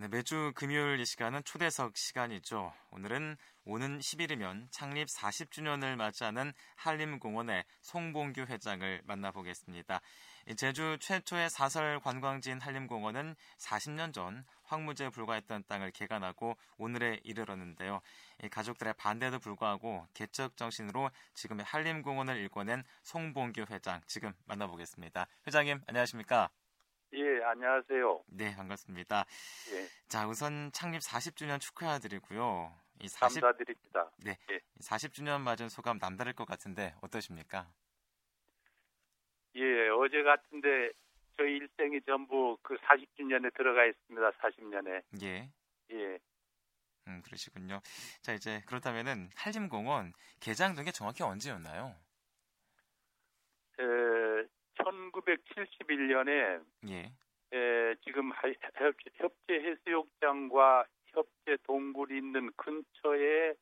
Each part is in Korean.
네, 매주 금요일 이 시간은 초대석 시간이죠. 오늘은 오는 10일이면 창립 40주년을 맞이하는 한림공원의 송봉규 회장을 만나보겠습니다. 제주 최초의 사설 관광지인 한림공원은 40년 전 황무지에 불과했던 땅을 개간하고 오늘에 이르렀는데요. 가족들의 반대에도 불구하고 개척 정신으로 지금의 한림공원을 일궈낸 송봉규 회장 지금 만나보겠습니다. 회장님 안녕하십니까? 예, 안녕하세요. 네, 반갑습니다. 예. 자, 우선 창립 40주년 축하드리고요. 이 40, 감사드립니다. 네. 예. 40주년 맞은 소감 남다를 것 같은데 어떠십니까? 예, 어제 같은데 저희 일생이 전부 그 40주년에 들어가 있습니다. 40년에. 예. 예. 음, 그러시군요. 자, 이제 그렇다면은 한림공원 개장된 게 정확히 언제였나요? 에, 1971년에 예. 에, 지금 협재 해수욕장과 협재 동굴이 있는 근처에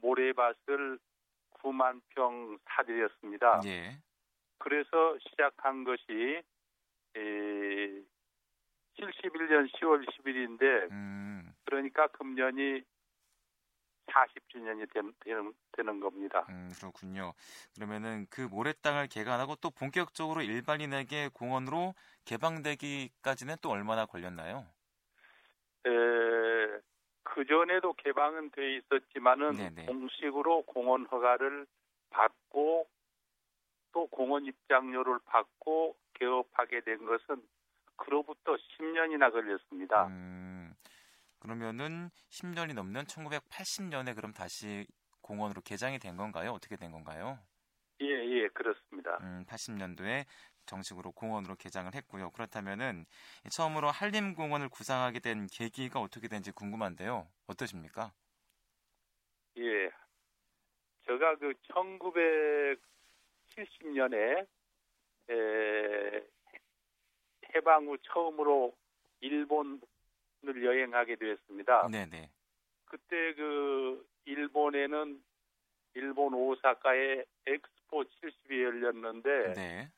모래밭을 9만 평 사들였습니다. 예. 그래서 시작한 것이 에, 71년 10월 10일인데 음. 그러니까 금년이 40주년이 된, 되는, 되는 겁니다. 음, 그렇군요. 그러면은 그 모래 땅을 개간하고 또 본격적으로 일반인에게 공원으로 개방되기까지는 또 얼마나 걸렸나요? 에, 그 전에도 개방은 돼 있었지만은 네네. 공식으로 공원 허가를 받고 또 공원 입장료를 받고 개업하게 된 것은 그로부터 10년이나 걸렸습니다. 음, 그러면은 10년이 넘는 1980년에 그럼 다시 공원으로 개장이 된 건가요? 어떻게 된 건가요? 예, 예, 그렇습니다. 음, 80년도에 정식으로 공원으로 개장을 했고요. 그렇다면은 처음으로 한림공원을 구상하게 된 계기가 어떻게 된지 궁금한데요. 어떠십니까? 예. 제가 그 1970년에 에, 해방 후 처음으로 일본 을 여행하게 되었습니다. 네네. 그때 그 일본에는 일본 오사카에 엑스포 70이 열렸는데 네.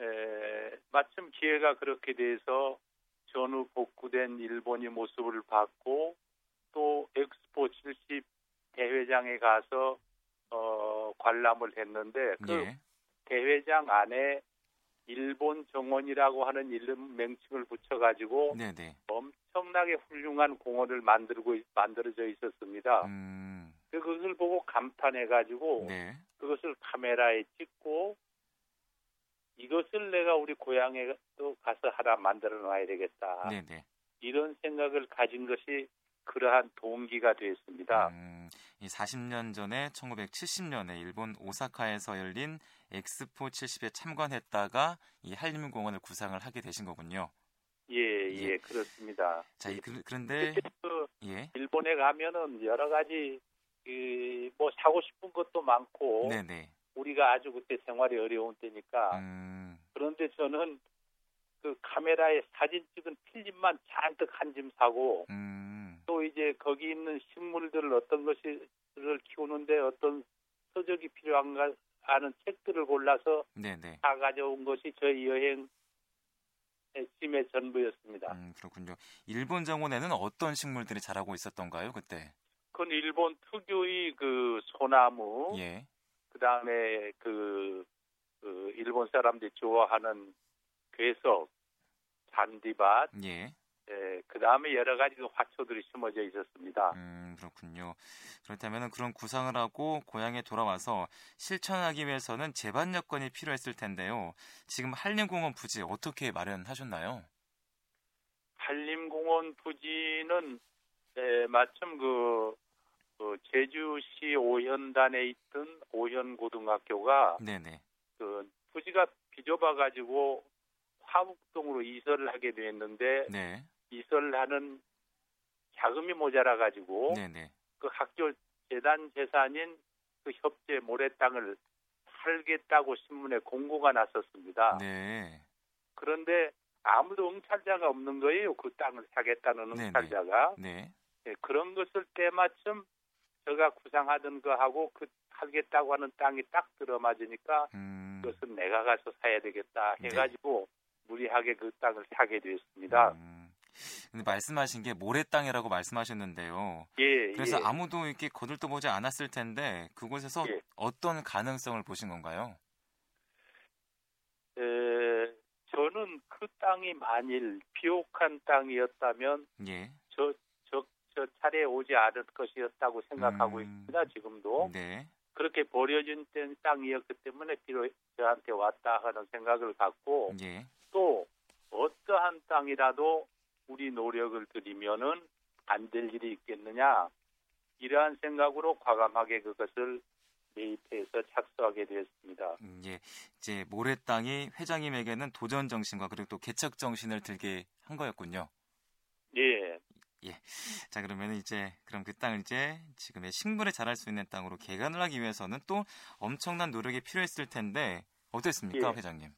에, 마침 기회가 그렇게 돼서 전후 복구된 일본의 모습을 봤고 또 엑스포 70 대회장에 가서 어, 관람을 했는데 그 예. 대회장 안에 일본 정원이라고 하는 이름 명칭을 붙여가지고 네네. 엄청나게 훌륭한 공원을 만들고 만들어져 있었습니다. 음. 그것을 보고 감탄해가지고 네. 그것을 카메라에 찍고 이것을 내가 우리 고향에 또 가서 하나 만들어 놔야 되겠다. 네네. 이런 생각을 가진 것이 그러한 동기가 되었습니다. 음, 이 40년 전에 1970년에 일본 오사카에서 열린 엑스포 70에 참관했다가 이 한림공원을 구상을 하게 되신 거군요. 예, 예, 예. 그렇습니다. 자, 그, 그런데 그 예. 일본에 가면은 여러 가지 그 뭐 사고 싶은 것도 많고 네네. 우리가 아주 그때 생활이 어려운 때니까 음. 그런데 저는 그 카메라에 사진 찍은 필름만 잔뜩 한 짐 사고 음. 또 이제 거기 있는 식물들을 어떤 것을 키우는데 어떤 서적이 필요한가 하는 책들을 골라서 네네. 다 가져온 것이 저희 여행 짐의 전부였습니다. 음, 그렇군요. 일본 정원에는 어떤 식물들이 자라고 있었던가요, 그때? 그건 일본 특유의 그 소나무, 예. 그 다음에 그, 그 일본 사람들이 좋아하는 괴석, 잔디밭, 예. 예, 그 다음에 여러 가지 그 화초들이 심어져 있었습니다. 음, 그렇군요. 그렇다면 그런 구상을 하고 고향에 돌아와서 실천하기 위해서는 재반 여건이 필요했을 텐데요. 지금 한림공원 부지 어떻게 마련하셨나요? 한림공원 부지는 예, 마침 그, 그 제주시 오현단에 있던 오현고등학교가 네네. 그 부지가 비좁아 가지고 화북동으로 이설을 하게 됐는데 네. 이설하는 자금이 모자라 가지고 그 학교 재단 재산인 그 협재 모래 땅을 팔겠다고 신문에 공고가 났었습니다. 네. 그런데 아무도 응찰자가 없는 거예요. 그 땅을 사겠다는 응찰자가. 네. 네. 그런 것을 때마침 제가 구상하던 거하고 그 하겠다고 하는 땅이 딱 들어맞으니까 음. 그것은 내가 가서 사야 되겠다 네. 해가지고 네. 무리하게 그 땅을 사게 되었습니다. 음. 근데 말씀하신 게 모래땅이라고 말씀하셨는데요. 예. 그래서 예. 아무도 이렇게 거들떠 보지 않았을 텐데 그곳에서 예. 어떤 가능성을 보신 건가요? 에, 저는 그 땅이 만일 비옥한 땅이었다면 예. 저, 저, 저 차례에 오지 않을 것이었다고 생각하고 음. 있습니다. 지금도 네. 그렇게 버려진 땐 땅이었기 때문에 비로 저한테 왔다 하는 생각을 갖고 예. 또 어떠한 땅이라도 우리 노력을 들이면은 안 될 일이 있겠느냐 이러한 생각으로 과감하게 그것을 매입해서 착수하게 되었습니다. 음, 예. 이제 모래 땅이 회장님에게는 도전 정신과 그리고 또 개척 정신을 들게 한 거였군요. 예, 자, 그러면 이제 그럼 그 땅을 이제 지금의 식물에 자랄 수 있는 땅으로 개간을 하기 위해서는 또 엄청난 노력이 필요했을 텐데 어땠습니까, 예. 회장님?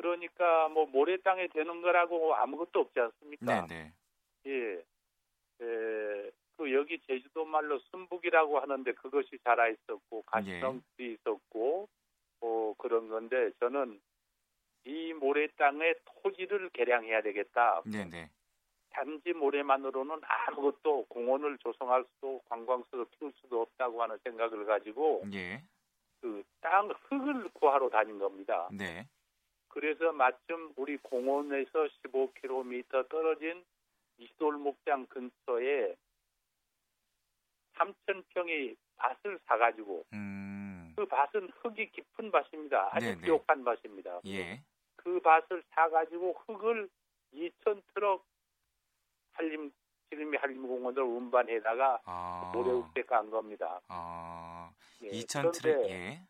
그러니까 뭐 모래 땅에 되는 거라고 아무것도 없지 않습니까? 네, 네. 예, 에, 그 여기 제주도 말로 순북이라고 하는데 그것이 자라 있었고 예. 간성도 있었고 뭐 그런 건데 저는 이 모래 땅의 토지를 개량해야 되겠다. 네, 네. 단지 모래만으로는 아무것도 공원을 조성할 수도 관광수도 키울 수도 없다고 하는 생각을 가지고 예. 그땅 흙을 구하러 다닌 겁니다. 네. 그래서 마침 우리 공원에서 15km 떨어진 이돌목장 근처에 3,000평의 밭을 사가지고 음. 그 밭은 흙이 깊은 밭입니다. 아주 네네. 비옥한 밭입니다. 예. 그 밭을 사가지고 흙을 2,000트럭 한림 지금의 한림공원을 운반해다가 아. 모래우태 간 겁니다. 아. 예, 2천 트럭 그런데 예.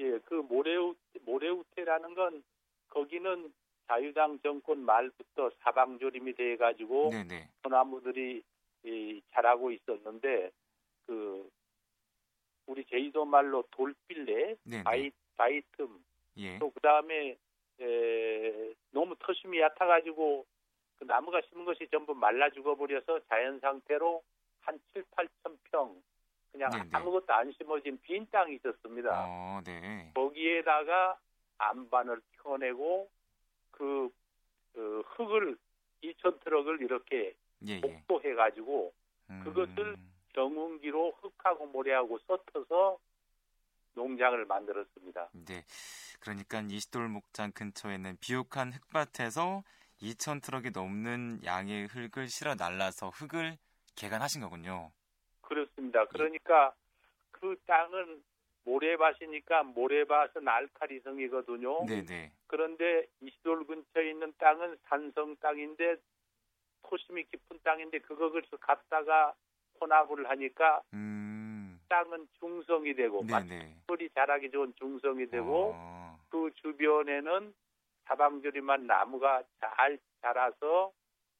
예, 그 모래우 모래우태라는 건 거기는 자유당 정권 말부터 사방조림이 돼 가지고 네, 네. 소나무들이 이, 자라고 있었는데 그 우리 제주도 말로 돌빌레, 네, 네. 바위 바위틈 예. 또 그 다음에 에, 너무 토심이 얕아가지고 그 나무가 심은 것이 전부 말라 죽어버려서 자연 상태로 한 7, 8천 평 그냥 네네. 아무것도 안 심어진 빈 땅이 있었습니다. 어, 네. 거기에다가 안반을 켜내고 그, 그 흙을 2천 트럭을 이렇게 예, 예. 복도해 가지고 음. 그것을 경운기로 흙하고 모래하고 섞어서 농장을 만들었습니다. 네. 그러니까 이시돌 목장 근처에 있는 비옥한 흙밭에서 2천 트럭이 넘는 양의 흙을 실어 날라서 흙을 개간하신 거군요. 그렇습니다. 그러니까 그 땅은 모래밭이니까 모래밭은 알카리성이거든요. 네, 네. 그런데 이시돌 근처에 있는 땅은 산성 땅인데 토심이 깊은 땅인데 그것을 갖다가 혼합을 하니까 음. 땅은 중성이 되고. 맛돌이 자라기 좋은 중성이 되고 어, 그 주변에는 사방조림한 나무가 잘 자라서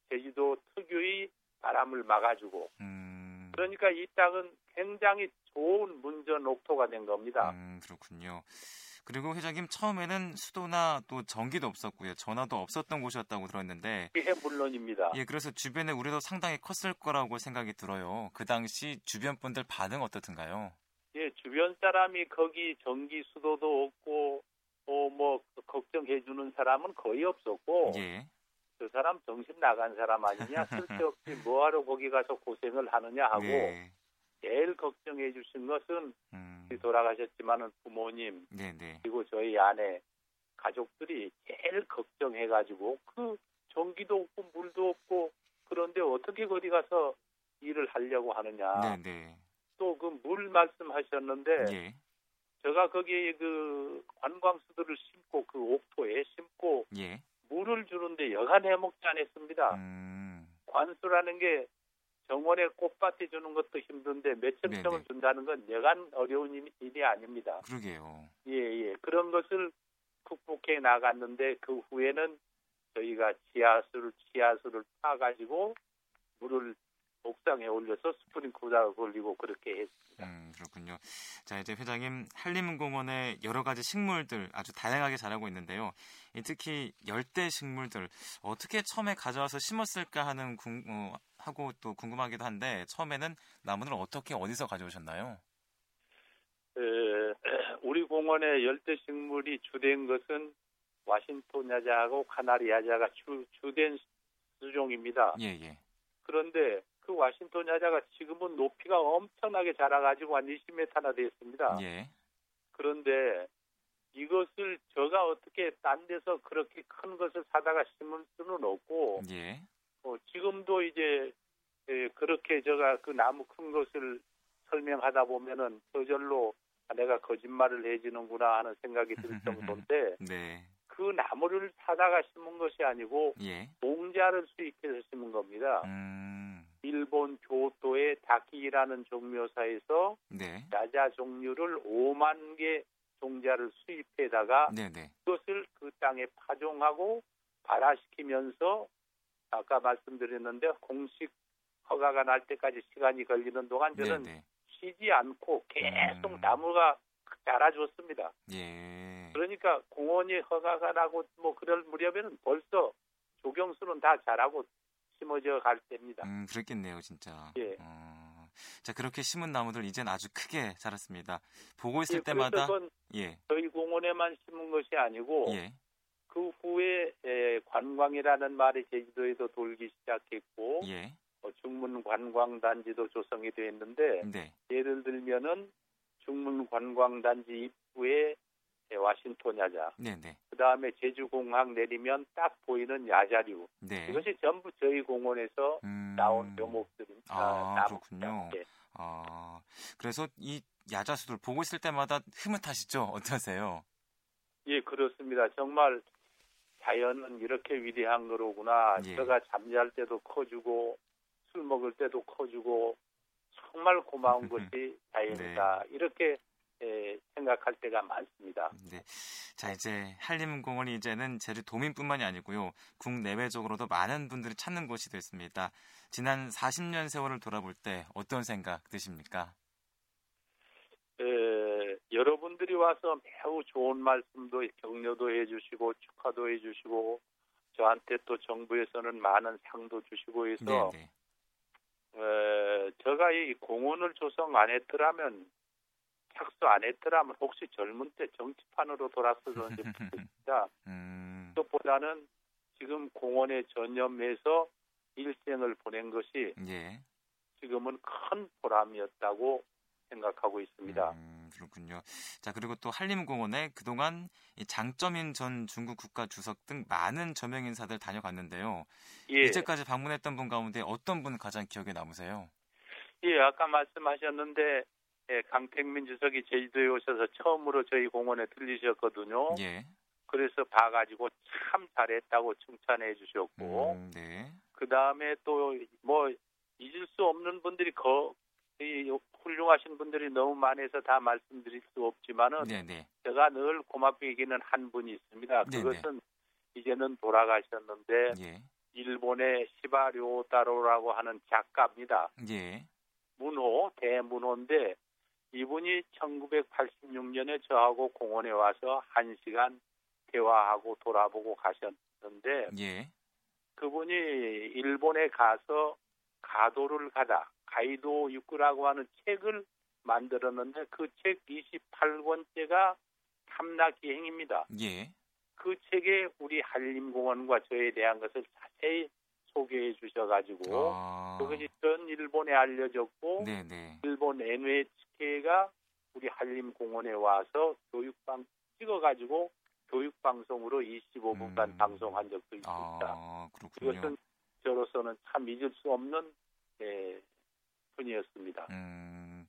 제주도 특유의 바람을 막아주고 음. 그러니까 이 땅은 굉장히 좋은 문전 옥토가 된 겁니다. 음, 그렇군요. 그리고 회장님 처음에는 수도나 또 전기도 없었고요. 전화도 없었던 곳이었다고 들었는데 그게 물론입니다. 예, 그래서 주변의 우려도 상당히 컸을 거라고 생각이 들어요. 그 당시 주변 분들 반응 어떻든가요? 예, 주변 사람이 거기 전기 수도도 없고 어, 뭐 걱정해 주는 사람은 거의 없었고 예. 그 사람 정신 나간 사람 아니냐 쓸데없이 뭐하러 거기 가서 고생을 하느냐 하고 네. 제일 걱정해 주신 것은 음. 돌아가셨지만은 부모님 네, 네. 그리고 저희 아내 가족들이 제일 걱정해 가지고 그 전기도 없고 물도 없고 그런데 어떻게 거기 가서 일을 하려고 하느냐. 또 그 물 말씀하셨는데 예. 제가 거기에 그 관광수들을 심고 그 옥토에 심고 예. 물을 주는데 여간 해먹지 않았습니다. 음. 관수라는 게 정원에 꽃밭에 주는 것도 힘든데 몇천 네네. 평을 준다는 건 여간 어려운 일- 일이 아닙니다. 그러게요. 예, 예. 그런 것을 극복해 나갔는데 그 후에는 저희가 지하수를 지하수를 파가지고 물을 옥상에 올려서 스프링클러를 돌리고 그렇게 했습니다. 음, 그렇군요. 자, 이제 회장님 한림공원의 여러 가지 식물들 아주 다양하게 자라고 있는데요. 이 특히 열대 식물들 어떻게 처음에 가져와서 심었을까 하는 궁, 어, 하고 또 궁금하기도 한데 처음에는 나무를 어떻게 어디서 가져오셨나요? 에, 우리 공원의 열대 식물이 주된 것은 와싱턴 야자하고 카나리 야자가 주, 주된 수종입니다. 예, 예. 그런데 그 와싱턴 야자가 지금은 높이가 엄청나게 자라가지고 한 20m나 됐습니다. 예. 그런데 이것을 저가 어떻게 딴 데서 그렇게 큰 것을 사다가 심을 수는 없고 예. 어, 지금도 이제 예, 그렇게 제가 그 나무 큰 것을 설명하다 보면은 저절로 내가 거짓말을 해지는구나 하는 생각이 들 정도인데 네. 그 나무를 사다가 심은 것이 아니고 예. 농자를 수입해서 심은 겁니다. 음. 일본 교토의 다키라는 종묘사에서 네. 야자 종류를 5만 개 종자를 수입해다가 네, 네. 그것을 그 땅에 파종하고 발화시키면서 아까 말씀드렸는데 공식 허가가 날 때까지 시간이 걸리는 동안 저는 네, 네. 쉬지 않고 계속 음. 나무가 자라줬습니다. 예. 그러니까 공원이 허가가 나고 뭐 그럴 무렵에는 벌써 조경수는 다 자라고 심어져 갈 때입니다. 음, 그랬겠네요, 진짜. 예. 어, 자, 그렇게 심은 나무들 이젠 아주 크게 자랐습니다. 보고 있을 예, 때마다 예. 저희 공원에만 심은 것이 아니고 예. 그 후에 에, 관광이라는 말이 제주도에도 돌기 시작했고 예. 어, 중문 관광 단지도 조성이 되었는데 네. 예를 들면은 중문 관광 단지 입구에 에, 와싱턴 야자, 네, 네. 그 다음에 제주공항 내리면 딱 보이는 야자류 네. 이것이 전부 저희 공원에서 음. 나온 묘목들입니다. 아. 그렇군요. 예. 아, 그래서 이 야자수들 보고 있을 때마다 흐뭇하시죠? 어떠세요? 예, 그렇습니다. 정말 자연은 이렇게 위대한 거로구나. 예. 제가 잠잘 때도 커주고 술 먹을 때도 커주고 정말 고마운 것이 자연이다. 이렇게 예, 생각할 때가 많습니다. 네. 자, 이제 한림공원이 이제는 제주 도민뿐만이 아니고요. 국내외적으로도 많은 분들이 찾는 곳이 됐습니다. 지난 40년 세월을 돌아볼 때 어떤 생각 드십니까? 예, 여러분들이 와서 매우 좋은 말씀도 격려도 해주시고 축하도 해주시고 저한테 또 정부에서는 많은 상도 주시고 해서 네, 네. 에, 제가 이 공원을 조성 안 했더라면 착수 안 했더라면 혹시 젊은 때 정치판으로 돌았을지 모르겠습니다. 음. 그것보다는 지금 공원에 전념해서 일생을 보낸 것이 예. 지금은 큰 보람이었다고 생각하고 있습니다. 음, 그렇군요. 자, 그리고 또 한림공원에 그동안 이 장점인 전 중국 국가 주석 등 많은 저명 인사들 다녀갔는데요. 예, 이제까지 방문했던 분 가운데 어떤 분 가장 기억에 남으세요? 예, 아까 말씀하셨는데 예, 강택민 주석이 제주도에 오셔서 처음으로 저희 공원에 들리셨거든요. 예. 그래서 봐가지고 참 잘했다고 칭찬해 주셨고 음, 네. 그 다음에 또 뭐 잊을 수 없는 분들이 거, 이 훌륭하신 분들이 너무 많아서 다 말씀드릴 수 없지만은 네, 네. 제가 늘 고맙게 여기는 한 분이 있습니다. 네네. 그것은 이제는 돌아가셨는데 예. 일본의 시바료타로라고 하는 작가입니다. 예. 문호 대문호인데 이분이 1986년에 저하고 공원에 와서 한 시간 대화하고 돌아보고 가셨는데 예. 그분이 일본에 가서 가도를 가다 가이도 육구라고 하는 책을 만들었는데 그 책 28권째가 탐락기행입니다. 예. 그 책에 우리 한림공원과 저에 대한 것을 자세히 소개해 주셔가지고 아. 그것이 전 일본에 알려졌고 네, 네. 일본 NHK가 우리 한림공원에 와서 교육방 찍어가지고 교육방송으로 25분간 음. 방송한 적도 있습니다. 아, 그렇군요. 이것은 저로서는 참 잊을 수 없는 예, 분이었습니다. 음.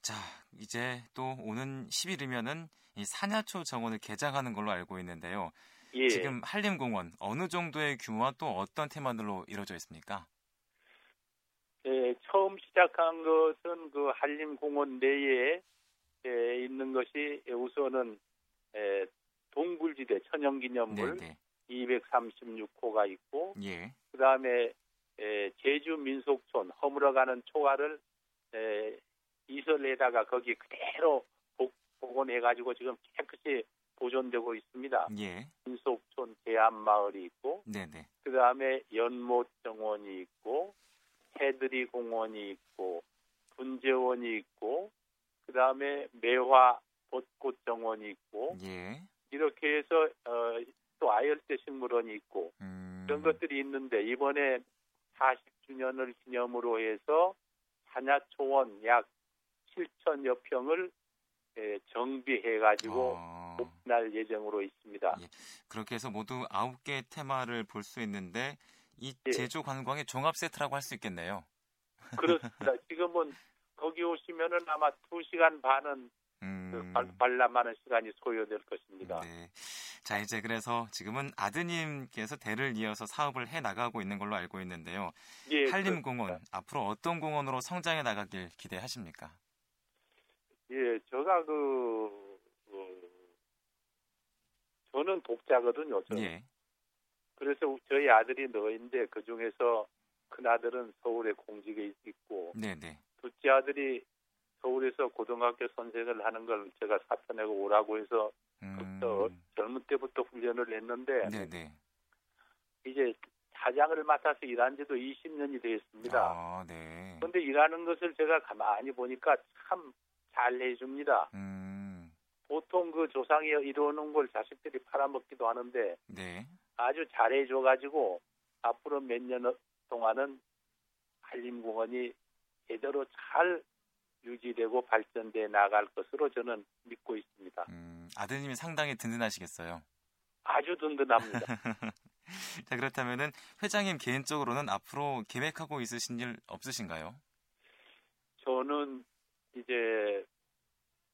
자, 이제 또 오는 10일이면은 이 산야초 정원을 개장하는 걸로 알고 있는데요. 예, 지금 한림공원 어느 정도의 규모와 또 어떤 테마들로 이루어져 있습니까? 예, 처음 시작한 것은 그 한림공원 내에 예, 있는 것이 우선은 예, 동굴지대 천연기념물 네, 네. 236호가 있고 예. 그 다음에 제주 민속촌 허물어가는 초가를 에, 이설에다가 거기 그대로 복, 복원해가지고 지금 깨끗이 보존되고 있습니다. 예. 민속촌 대암마을이 있고 네, 네. 그 다음에 연못정원이 있고 해드리 공원이 있고 분재원이 있고 그 다음에 매화 벚꽃 정원이 있고 예. 이렇게 해서 어, 또 아열대 식물원이 있고 음. 그런 것들이 있는데 이번에 40주년을 기념으로 해서 한야초원 약 7천여 평을 예, 정비해 가지고 어... 오픈할 예정으로 있습니다. 예. 그렇게 해서 모두 9개 테마를 볼 수 있는데 이 예. 제주 관광의 종합 세트라고 할 수 있겠네요. 그렇습니다. 지금은 거기 오시면은 아마 2시간 반은 음... 그 관람하는 시간이 소요될 것입니다. 네. 자, 이제 그래서 지금은 아드님께서 대를 이어서 사업을 해 나가고 있는 걸로 알고 있는데요. 예, 한림공원 앞으로 어떤 공원으로 성장해 나가길 기대하십니까? 예, 제가 그, 그 저는 독자거든요. 저는. 예. 그래서 저희 아들이 너인데 그 중에서 큰 아들은 서울에 공직에 있고, 네네. 둘째 아들이 서울에서 고등학교 선생을 하는 걸 제가 사표 내고 오라고 해서 음. 젊은 때부터 훈련을 했는데 네네. 이제 사장을 맡아서 일한 지도 20년이 되었습니다. 아, 네. 그런데 일하는 것을 제가 가만히 보니까 참 잘 해줍니다. 음. 보통 그 조상이 이루는 걸 자식들이 팔아먹기도 하는데 네. 아주 잘해줘가지고 앞으로 몇 년 동안은 한림공원이 제대로 잘 유지되고 발전돼 나갈 것으로 저는 믿고 있습니다. 음, 아드님이 상당히 든든하시겠어요. 아주 든든합니다. 자 그렇다면은 회장님 개인적으로는 앞으로 계획하고 있으신 일 없으신가요? 저는 이제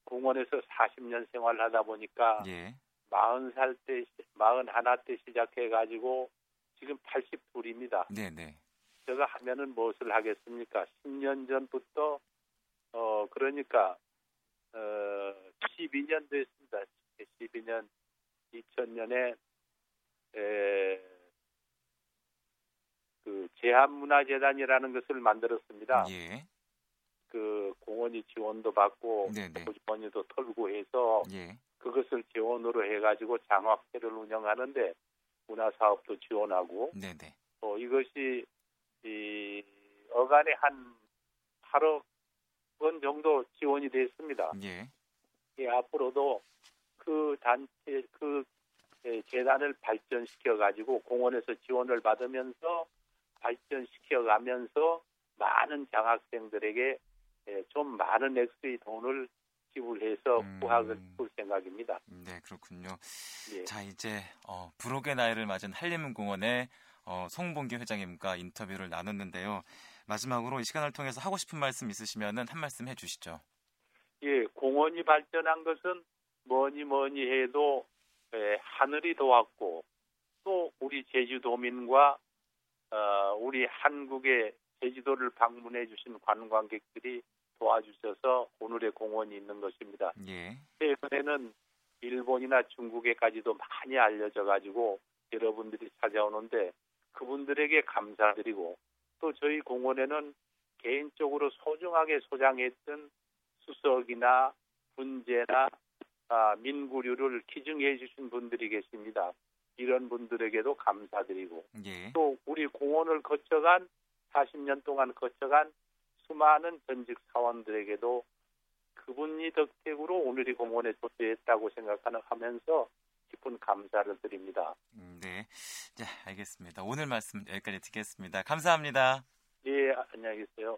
공원에서 40년 생활하다 보니까 예. 40살 때, 41때 시작해 가지고 지금 82입니다. 네네. 제가 하면은 무엇을 하겠습니까? 10년 전부터 어 그러니까 어 12년 됐습니다. 12년 2000년에 에, 그 제한문화재단이라는 것을 만들었습니다. 예. 그 공원이 지원도 받고 보지원이도 털고 해서 예. 그것을 지원으로 해가지고 장학회를 운영하는데 문화 사업도 지원하고 네네. 어, 이것이 이 어간에 한 8억 원 정도 지원이 됐습니다. 예. 예, 앞으로도 그 단체 그 예, 재단을 발전시켜 가지고 공원에서 지원을 받으면서 발전시켜 가면서 많은 장학생들에게 예, 좀 많은 액수의 돈을 지불해서 음... 후학을 볼 생각입니다. 네, 그렇군요. 예. 자, 이제 어, 불혹의 나이를 맞은 한림공원의 어, 송봉기 회장님과 인터뷰를 나눴는데요. 마지막으로 이 시간을 통해서 하고 싶은 말씀 있으시면 한 말씀 해주시죠. 예, 공원이 발전한 것은 뭐니 뭐니 해도 예, 하늘이 도왔고 또 우리 제주도민과 어, 우리 한국의 제주도를 방문해 주신 관광객들이 도와주셔서 오늘의 공원이 있는 것입니다. 예. 최근에는 일본이나 중국에까지도 많이 알려져 가지고 여러분들이 찾아오는데 그분들에게 감사드리고 또 저희 공원에는 개인적으로 소중하게 소장했던 수석이나 분재나 아, 민구류를 기증해 주신 분들이 계십니다. 이런 분들에게도 감사드리고 예. 또 우리 공원을 거쳐간 40년 동안 거쳐간 수많은 전직 사원들에게도 그분이 덕택으로 오늘이 공원에 조대했다고 생각하는 하면서 깊은 감사를 드립니다. 음, 네, 자 알겠습니다. 오늘 말씀 여기까지 듣겠습니다. 감사합니다. 예, 안녕히 계세요.